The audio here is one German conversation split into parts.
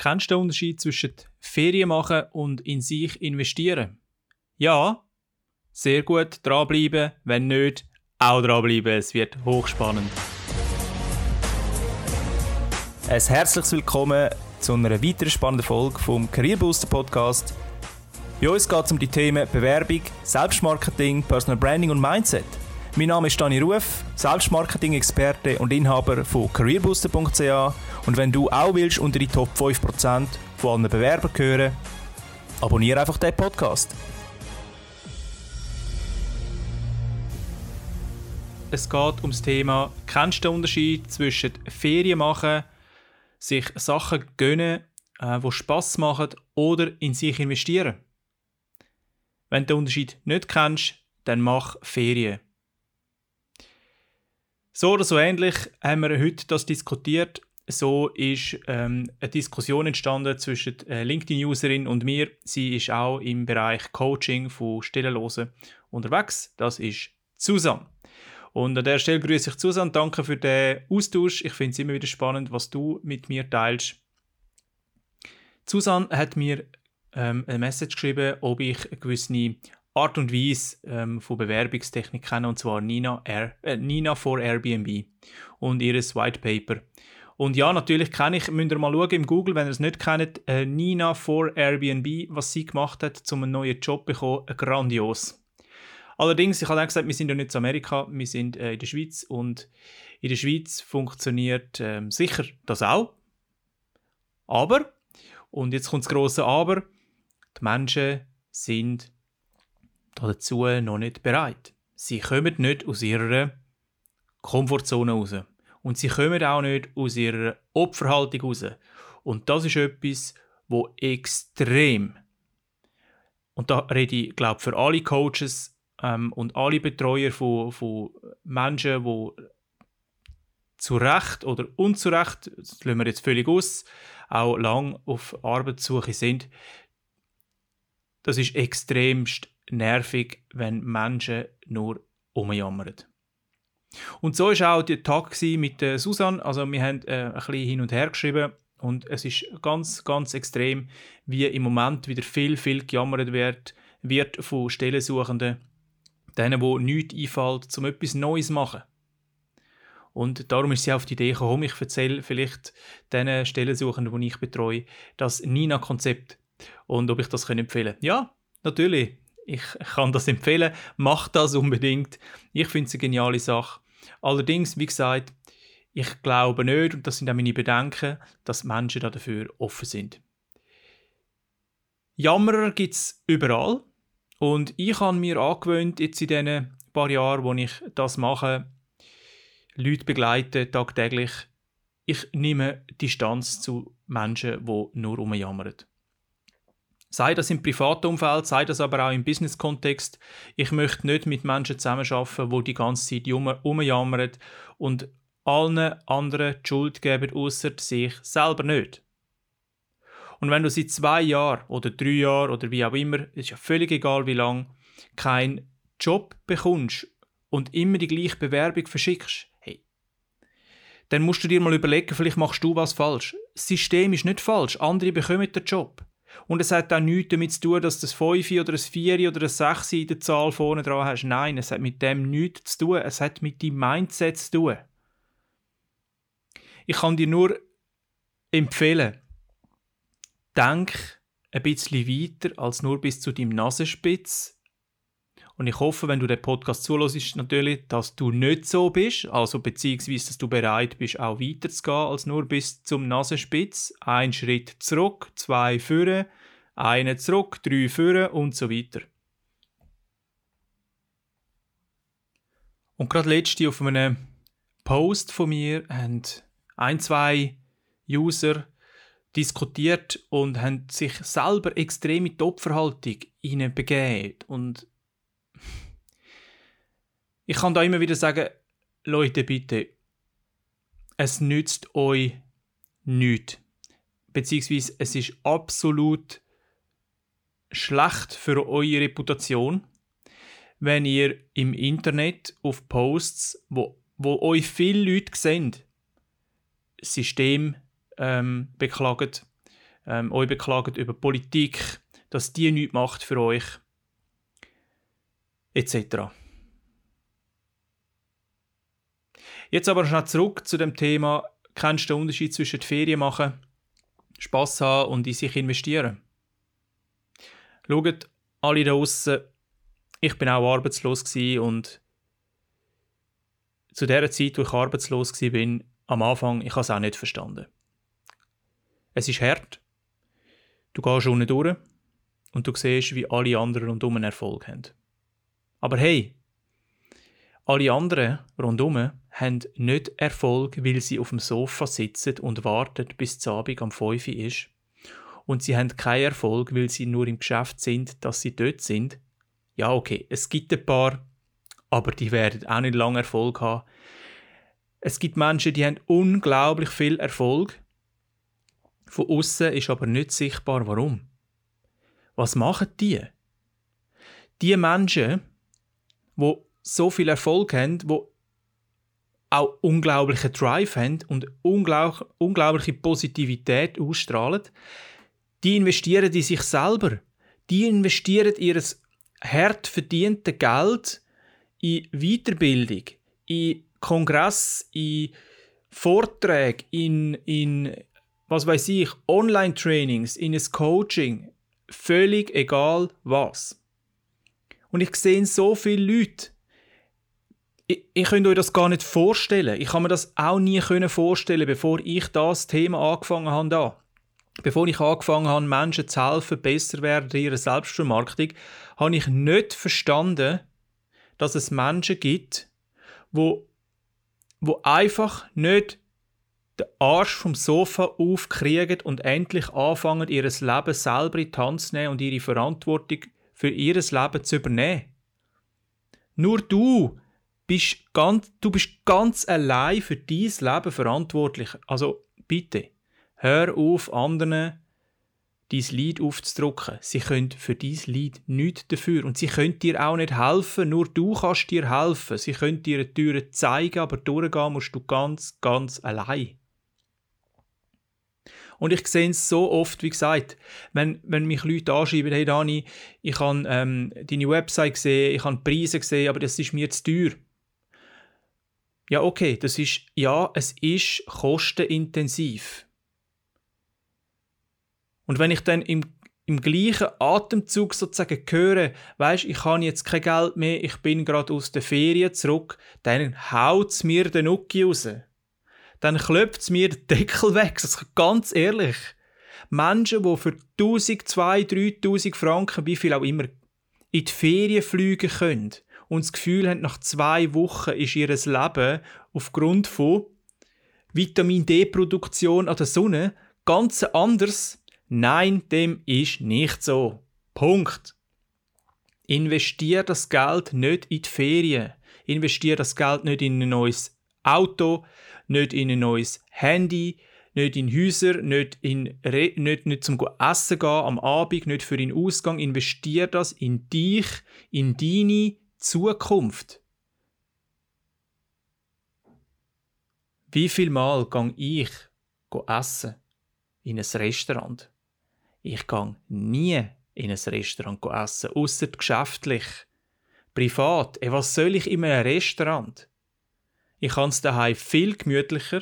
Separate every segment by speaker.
Speaker 1: Kennst du den Unterschied zwischen Ferien machen und in sich investieren? Ja? Sehr gut, dranbleiben. Wenn nicht, auch dranbleiben. Es wird hochspannend. Ein herzliches Willkommen zu einer weiteren spannenden Folge vom Career Booster Podcast. Bei uns geht es um die Themen Bewerbung, Selbstmarketing, Personal Branding und Mindset. Mein Name ist Dani Ruf, Selbstmarketing-Experte und Inhaber von careerbooster.ch und wenn du auch willst unter die Top 5% von allen Bewerbern gehören, abonniere einfach den Podcast. Es geht um das Thema, kennst du den Unterschied zwischen Ferien machen, sich Sachen gönnen, äh, die Spass machen oder in sich investieren? Wenn du den Unterschied nicht kennst, dann mach Ferien. So oder so ähnlich haben wir heute das diskutiert so ist ähm, eine Diskussion entstanden zwischen äh, LinkedIn-Userin und mir. Sie ist auch im Bereich Coaching von Stellenlosen unterwegs. Das ist Susan. Und an der Stelle grüße ich Susan. Danke für den Austausch. Ich finde es immer wieder spannend, was du mit mir teilst. Susan hat mir ähm, eine Message geschrieben, ob ich gewisse Art und Weise ähm, von Bewerbungstechnik kenne, und zwar Nina, Air, äh, Nina for Airbnb und ihres White Paper. Und ja, natürlich kenne ich, müsst ihr mal schauen im Google, wenn ihr es nicht kennt, äh, Nina for Airbnb, was sie gemacht hat, um einen neuen Job zu bekommen, grandios. Allerdings, ich habe gesagt, wir sind ja nicht in Amerika, wir sind äh, in der Schweiz und in der Schweiz funktioniert äh, sicher das auch. Aber, und jetzt kommt das große Aber, die Menschen sind dazu noch nicht bereit. Sie kommen nicht aus ihrer Komfortzone raus. Und sie kommen auch nicht aus ihrer Opferhaltung raus. Und das ist etwas, wo extrem, und da rede ich, glaube für alle Coaches ähm, und alle Betreuer von, von Menschen, die zu Recht oder unzurecht, das lassen wir jetzt völlig aus, auch lang auf Arbeitssuche sind, das ist extremst nervig, wenn Menschen nur umjammern. Und so war auch der Tag mit äh, Susan. Also wir haben äh, ein bisschen hin und her geschrieben und es ist ganz, ganz extrem, wie im Moment wieder viel, viel gejammert wird, wird von Stellensuchenden, denen, wo nichts einfällt, um etwas Neues zu machen. Und darum ist sie auf die Idee gekommen, ich erzähle vielleicht den Stellensuchenden, die ich betreue, das Nina-Konzept und ob ich das empfehlen kann. Ja, natürlich ich kann das empfehlen. Macht das unbedingt. Ich finde es eine geniale Sache. Allerdings, wie gesagt, ich glaube nicht, und das sind auch meine Bedenken, dass Menschen dafür offen sind. Jammerer gibt es überall. Und ich habe mir angewöhnt, jetzt in diesen paar Jahren, wo ich das mache, Leute begleiten, tagtäglich, ich nehme Distanz zu Menschen, die nur rumjammern. Sei das im privaten Umfeld, sei das aber auch im Business-Kontext. Ich möchte nicht mit Menschen zusammenarbeiten, die die ganze Zeit rumjammern und allen anderen die Schuld geben, außer sich selber nicht. Und wenn du seit zwei Jahren oder drei Jahren oder wie auch immer, ist ja völlig egal wie lang, keinen Job bekommst und immer die gleiche Bewerbung verschickst, hey, dann musst du dir mal überlegen, vielleicht machst du was falsch. Das System ist nicht falsch, andere bekommen den Job. Und es hat auch nichts damit zu tun, dass ein 5 oder ein 4 oder ein 6 in der Zahl vorne dran hast. Nein, es hat mit dem nichts zu tun. Es hat mit deinem Mindset zu tun. Ich kann dir nur empfehlen, denk ein bisschen weiter als nur bis zu deinem Nasenspitz. Und ich hoffe, wenn du den Podcast zulässt, natürlich, dass du nicht so bist, also beziehungsweise, dass du bereit bist, auch weiterzugehen als nur bis zum Nasenspitz. Ein Schritt zurück, zwei führen, einen zurück, drei führen und so weiter. Und gerade letzte auf einem Post von mir haben ein, zwei User diskutiert und haben sich selber extrem in die Opferhaltung begeben und ich kann da immer wieder sagen, Leute, bitte, es nützt euch nichts. Beziehungsweise es ist absolut schlecht für eure Reputation, wenn ihr im Internet auf Posts, wo, wo euch viele Leute sehen, System ähm, beklagen, ähm, euch beklagt über Politik, dass die nichts macht für euch, etc. Jetzt aber schnell zurück zu dem Thema, kennst du den Unterschied zwischen Ferien machen, Spass haben und in sich investieren? Schaut, alle da draussen, ich bin auch arbeitslos und zu der Zeit, wo ich arbeitslos war, am Anfang, ich habe es auch nicht verstanden. Es ist hart. Du gehst unten durch und du siehst, wie alle anderen einen Erfolg haben. Aber hey, alle anderen rundum haben nicht Erfolg, weil sie auf dem Sofa sitzen und warten, bis die Abend am 5 Uhr ist. Und sie haben keinen Erfolg, weil sie nur im Geschäft sind, dass sie dort sind. Ja, okay, es gibt ein paar, aber die werden auch nicht lange Erfolg haben. Es gibt Menschen, die haben unglaublich viel Erfolg. Von außen ist aber nicht sichtbar, warum. Was machen die? Die Menschen, die so viel Erfolg haben, die auch unglaublichen Drive haben und unglaublich, unglaubliche Positivität ausstrahlen, die investieren in sich selber. Die investieren ihr hart verdiente Geld in Weiterbildung, in Kongress, in Vorträge, in, in was weiß ich, Online-Trainings, in ein Coaching, völlig egal was. Und ich sehe so viele Leute, ich, ich könnt euch das gar nicht vorstellen. Ich kann mir das auch nie vorstellen, bevor ich das Thema angefangen habe. Da. Bevor ich angefangen habe, Menschen zu helfen, besser werden in ihrer Selbstvermarktung, habe ich nicht verstanden, dass es Menschen gibt, wo, wo einfach nicht den Arsch vom Sofa aufkriegen und endlich anfangen, ihr Leben selber in die Hand zu nehmen und ihre Verantwortung für ihr Leben zu übernehmen. Nur du bist ganz, du bist ganz allein für dein Leben verantwortlich. Also bitte, hör auf, anderen dein Lied aufzudrücken. Sie können für dein Lied nichts dafür. Und sie können dir auch nicht helfen, nur du kannst dir helfen. Sie können dir die Türen zeigen, aber durchgehen musst du ganz, ganz allein. Und ich sehe es so oft, wie gesagt, wenn, wenn mich Leute anschreiben, hey Dani, ich habe ähm, deine Website gesehen, ich habe Preise gesehen, aber das ist mir zu teuer. Ja, okay, das ist, ja, es ist kostenintensiv. Und wenn ich dann im, im gleichen Atemzug sozusagen höre, weißt, ich habe jetzt kein Geld mehr, ich bin gerade aus der Ferien zurück, dann haut es mir den Nuki raus. Dann klopft es mir den Deckel weg. Das ganz ehrlich. Menschen, die für 1000, 2000, 3000 Franken, wie viel auch immer, in die Ferien fliegen können, und das Gefühl haben, nach zwei Wochen ist ihr Leben aufgrund von Vitamin D-Produktion an der Sonne ganz anders. Nein, dem ist nicht so. Punkt. Investier das Geld nicht in die Ferien. Investier das Geld nicht in ein neues Auto, nicht in ein neues Handy, nicht in Häuser, nicht, in Re nicht, nicht zum Essen gehen am Abend, nicht für den Ausgang. Investier das in dich, in deine Zukunft. Wie viel Mal gang ich essen in ein Restaurant? Ich gang nie in ein Restaurant essen, außer geschäftlich. Privat, ey, was soll ich in einem Restaurant? Ich kann es daheim viel gemütlicher.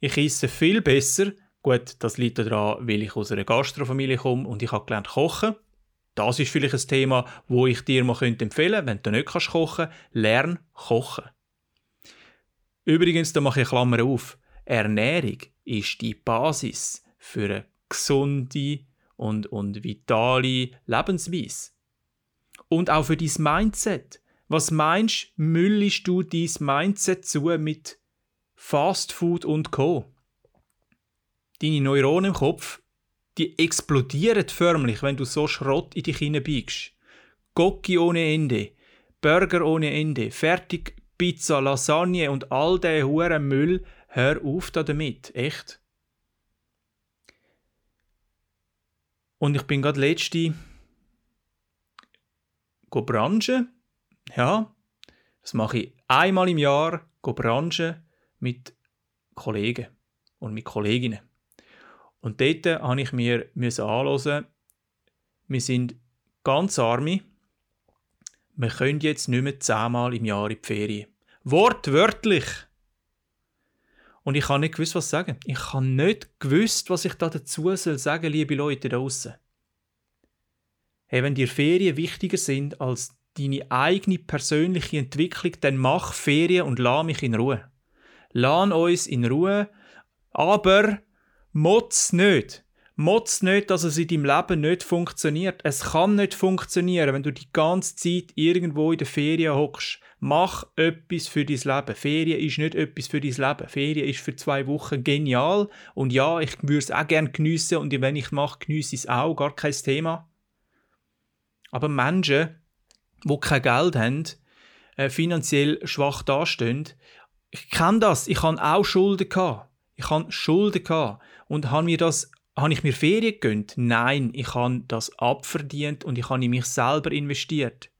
Speaker 1: Ich esse viel besser. Gut, das liegt daran, weil ich aus einer Gastrofamilie komme und ich habe gelernt kochen. Das ist vielleicht ein Thema, wo ich dir mal empfehlen könnte, wenn du nicht kannst kochen, lern kochen. Übrigens, da mache ich Klammer auf. Ernährung ist die Basis für eine gesunde und, und vitale Lebensweise. Und auch für dein Mindset. Was meinst du, müllst du dein Mindset zu mit Fast Food und Co? Deine Neuronen im Kopf die explodieren förmlich, wenn du so Schrott in dich hineinbiegst. Gocki ohne Ende, Burger ohne Ende, fertig Pizza, Lasagne und all der huren Müll, hör auf damit, echt. Und ich bin gerade letzte go Branche, ja, das mache ich einmal im Jahr, go Branche mit Kollegen und mit Kolleginnen. Und dort habe ich mir anhören, wir sind ganz arme, wir können jetzt nicht mehr zehnmal im Jahr in die Ferien. Wortwörtlich! Und ich habe nicht gewusst, was sagen. Ich habe nicht gewusst, was ich da dazu soll sagen, liebe Leute draußen. Hey, wenn dir Ferien wichtiger sind als deine eigene persönliche Entwicklung, dann mach Ferien und lass mich in Ruhe. Lass uns in Ruhe, aber motz nicht. Motz nicht, dass es in deinem Leben nicht funktioniert. Es kann nicht funktionieren, wenn du die ganze Zeit irgendwo in der Ferien hockst. Mach etwas für dein Leben. Ferien ist nicht etwas für dein Leben. Ferien ist für zwei Wochen genial. Und ja, ich würde es auch gerne geniessen und wenn ich es mache, geniesse ich es auch. Gar kein Thema. Aber Menschen, die kein Geld haben, äh, finanziell schwach dastehen, ich kenne das. Ich habe auch Schulden gehabt. Ich habe Schulden gehabt. Und habe mir das habe ich mir Ferien gegönnt? Nein, ich habe das abverdient und ich habe in mich selber investiert.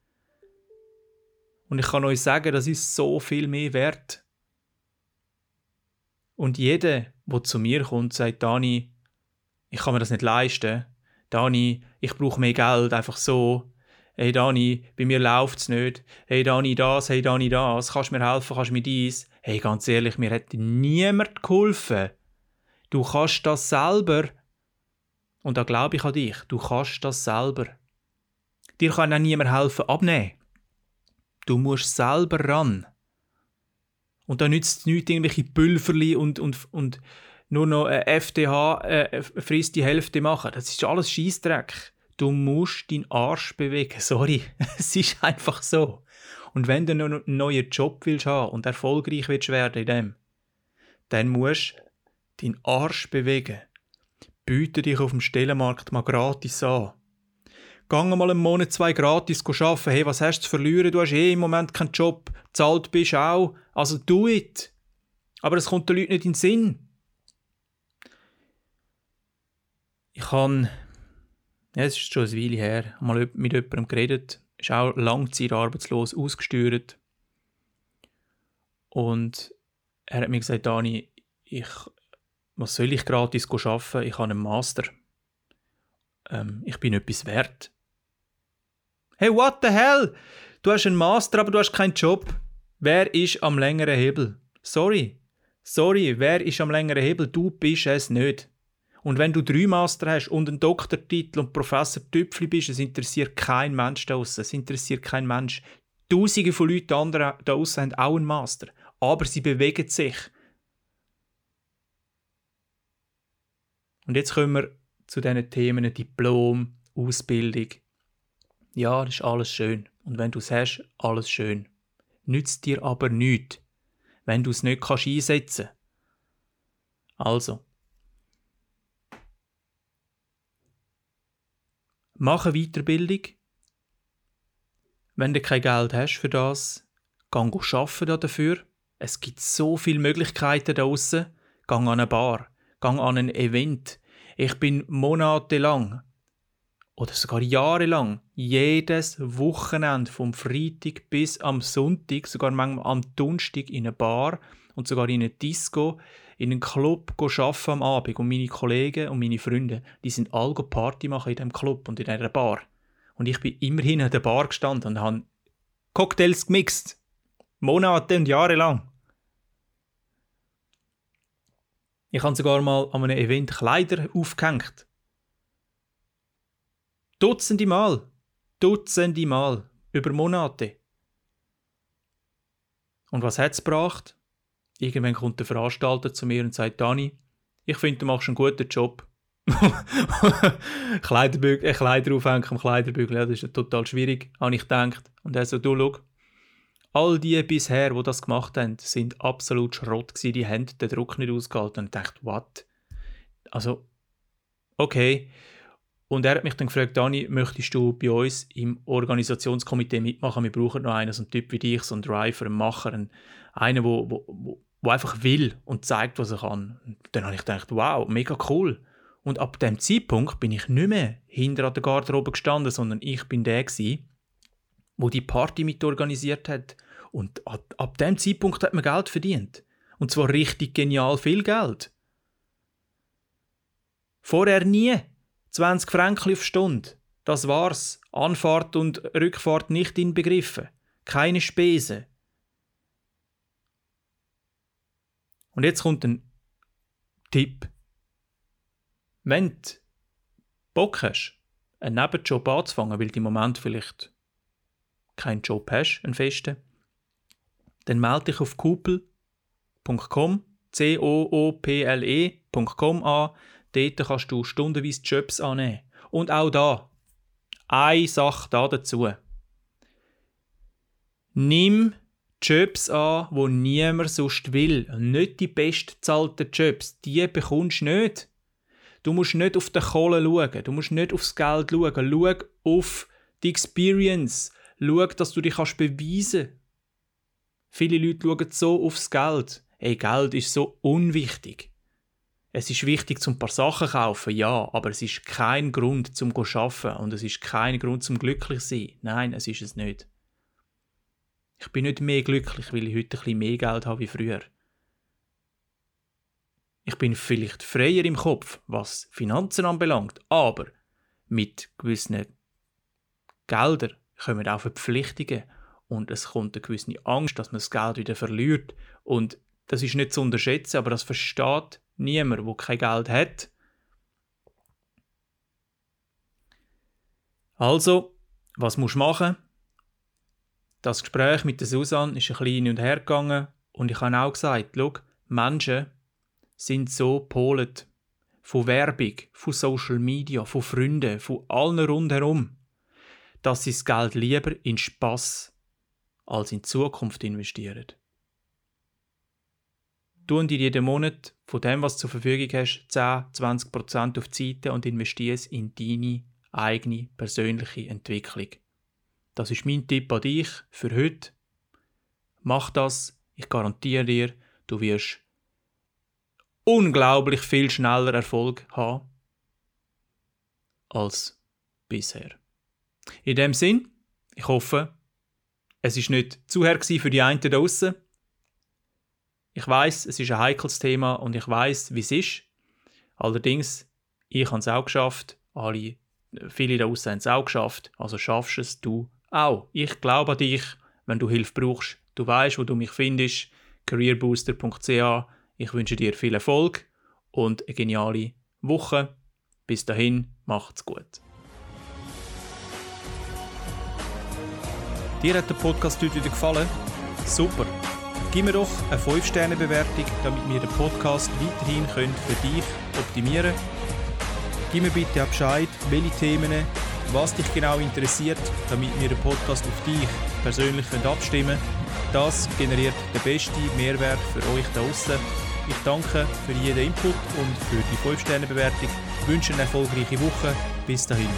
Speaker 1: Und ich kann euch sagen, das ist so viel mehr wert. Und jeder, der zu mir kommt, sagt, Dani, ich kann mir das nicht leisten. Dani, ich brauche mehr Geld, einfach so. Hey Dani, bei mir läuft es nicht. Hey Dani, das, hey Dani, das. Kannst du mir helfen, kannst du mir dies? Hey, ganz ehrlich, mir hätte niemand geholfen. Du kannst das selber. Und da glaube ich an dich. Du kannst das selber. Dir kann auch niemand helfen abnehmen. Du musst selber ran. Und da nützt es nichts irgendwelche Pülverli und, und, und nur noch eine FDH äh, frisst die Hälfte machen. Das ist alles Scheißdreck. Du musst deinen Arsch bewegen. Sorry, es ist einfach so. Und wenn du einen neuen Job willst haben und erfolgreich willst werden in dem, dann musst du deinen Arsch bewegen. Biete dich auf dem Stellenmarkt mal gratis an. Gang mal einen Monat, zwei gratis arbeiten. Hey, was hast du zu verlieren? Du hast eh im Moment keinen Job. Zahlt bist auch. Also do it. Aber es kommt den Leuten nicht in den Sinn. Ich habe, ja, es ist schon eine Weile her, mal mit jemandem geredet, ist auch langzeitarbeitslos ausgesteuert. Und er hat mir gesagt, Dani, ich was soll ich gratis arbeiten? Ich habe einen Master. Ähm, ich bin etwas wert. Hey, what the hell? Du hast einen Master, aber du hast keinen Job. Wer ist am längeren Hebel? Sorry. Sorry, wer ist am längeren Hebel? Du bist es nicht. Und wenn du drei Master hast und einen Doktortitel und Professor Tüpfli bist, es interessiert kein Mensch da. Es interessiert kein Mensch. Tausende von Leuten da draussen haben auch einen Master. Aber sie bewegen sich. Und jetzt kommen wir zu diesen Themen Diplom, Ausbildung. Ja, das ist alles schön. Und wenn du es hast, alles schön. Nützt dir aber nichts, wenn du es nicht kannst einsetzen Also. Mach eine Weiterbildung. Wenn du kein Geld hast für das, geh arbeiten dafür. Es gibt so viele Möglichkeiten da draussen. Geh an eine Bar gang an ein Event. Ich bin monatelang oder sogar jahrelang jedes Wochenende vom Freitag bis am Sonntag, sogar manchmal am Donnerstag in eine Bar und sogar in eine Disco, in einen Club arbeiten am Abend. Und meine Kollegen und meine Freunde, die sind alle Party machen in diesem Club und in dieser Bar. Und ich bin immerhin an der Bar gestanden und habe Cocktails gemixt. Monate und Jahre lang. Ich habe sogar mal an einem Event Kleider aufgehängt. Dutzende Mal. Dutzende Mal. Über Monate. Und was hat es gebracht? Irgendwann kommt der Veranstalter zu mir und sagt, Dani, ich finde, du machst einen guten Job. Kleiderbügel, äh, Kleider aufhängen am Kleiderbügel, ja, das ist total schwierig, habe ich gedacht. Und er so, du, schau, All die bisher, die das gemacht haben, sind absolut Schrott gewesen. Die haben den Druck nicht ausgehalten und ich dachte, what? Also, okay. Und er hat mich dann gefragt, Dani, möchtest du bei uns im Organisationskomitee mitmachen? Wir brauchen noch einen, so einen Typ wie dich, so einen Driver, einen Macher, einen, der wo, wo, wo einfach will und zeigt, was er kann. Und dann habe ich gedacht, wow, mega cool. Und ab dem Zeitpunkt bin ich nicht mehr hinter der Garderobe gestanden, sondern ich bin der gewesen, wo die Party mit organisiert hat. Und ab, ab dem Zeitpunkt hat man Geld verdient. Und zwar richtig genial viel Geld. Vorher nie. 20 Franken auf Stunde. Das war's. Anfahrt und Rückfahrt nicht inbegriffen. Keine Spesen. Und jetzt kommt ein Tipp. Wenn du Bock hast, einen Nebenjob anzufangen, weil du im Moment vielleicht keinen Job hast, einen festen, dann melde dich auf kupel.com, C-O-O-P-L-E.com an. Dort kannst du stundenweise Jobs annehmen. Und auch da, eine Sache da dazu. Nimm Jobs an, wo niemand sonst will. Nicht die bestzahlten Jobs. Die bekommst du nicht. Du musst nicht auf den Kohle schauen. Du musst nicht aufs Geld schauen. Schau auf die Experience. Schau, dass du dich kannst beweisen kannst. Viele Leute schauen so aufs Geld. Ey, Geld ist so unwichtig. Es ist wichtig, zum ein paar Sachen zu kaufen, ja, aber es ist kein Grund zum zu arbeiten und es ist kein Grund zum glücklich zu sein. Nein, es ist es nicht. Ich bin nicht mehr glücklich, weil ich heute ein bisschen mehr Geld habe wie früher. Ich bin vielleicht freier im Kopf, was Finanzen anbelangt, aber mit gewissen Geldern kommen auch Verpflichtungen und es kommt eine gewisse Angst, dass man das Geld wieder verliert und das ist nicht zu unterschätzen, aber das versteht niemand, wo kein Geld hat. Also, was musst du machen? Das Gespräch mit der Susanne ist ein bisschen hin und her gegangen und ich habe auch gesagt, schau, Menschen sind so polet von Werbung, von Social Media, von Freunden, von allen rundherum, dass sie das Geld lieber in Spaß als in Zukunft investieren. Du dir jeden Monat von dem, was du zur Verfügung hast, 10, 20 Prozent auf die Seite und investiere es in deine eigene persönliche Entwicklung. Das ist mein Tipp an dich für heute. Mach das. Ich garantiere dir, du wirst unglaublich viel schneller Erfolg haben als bisher. In dem Sinn, ich hoffe, es ist nicht zu her für die einen draussen. Ich weiß, es ist ein heikles Thema und ich weiß, wie es ist. Allerdings, ich habe es auch geschafft, alle, viele da draussen haben es auch geschafft, also schaffst es du auch. Ich glaube an dich, wenn du Hilfe brauchst. Du weißt, wo du mich findest. careerbooster.ch. Ich wünsche dir viel Erfolg und eine geniale Woche. Bis dahin, macht's gut. Dir hat der Podcast heute wieder gefallen? Super! Gib mir doch eine 5-Sterne-Bewertung, damit wir den Podcast weiterhin für dich optimieren können. Gib mir bitte auch Bescheid, welche Themen was dich genau interessiert, damit wir den Podcast auf dich persönlich abstimmen können. Das generiert den besten Mehrwert für euch da draußen. Ich danke für jeden Input und für die 5-Sterne-Bewertung. Wünsche eine erfolgreiche Woche. Bis dahin.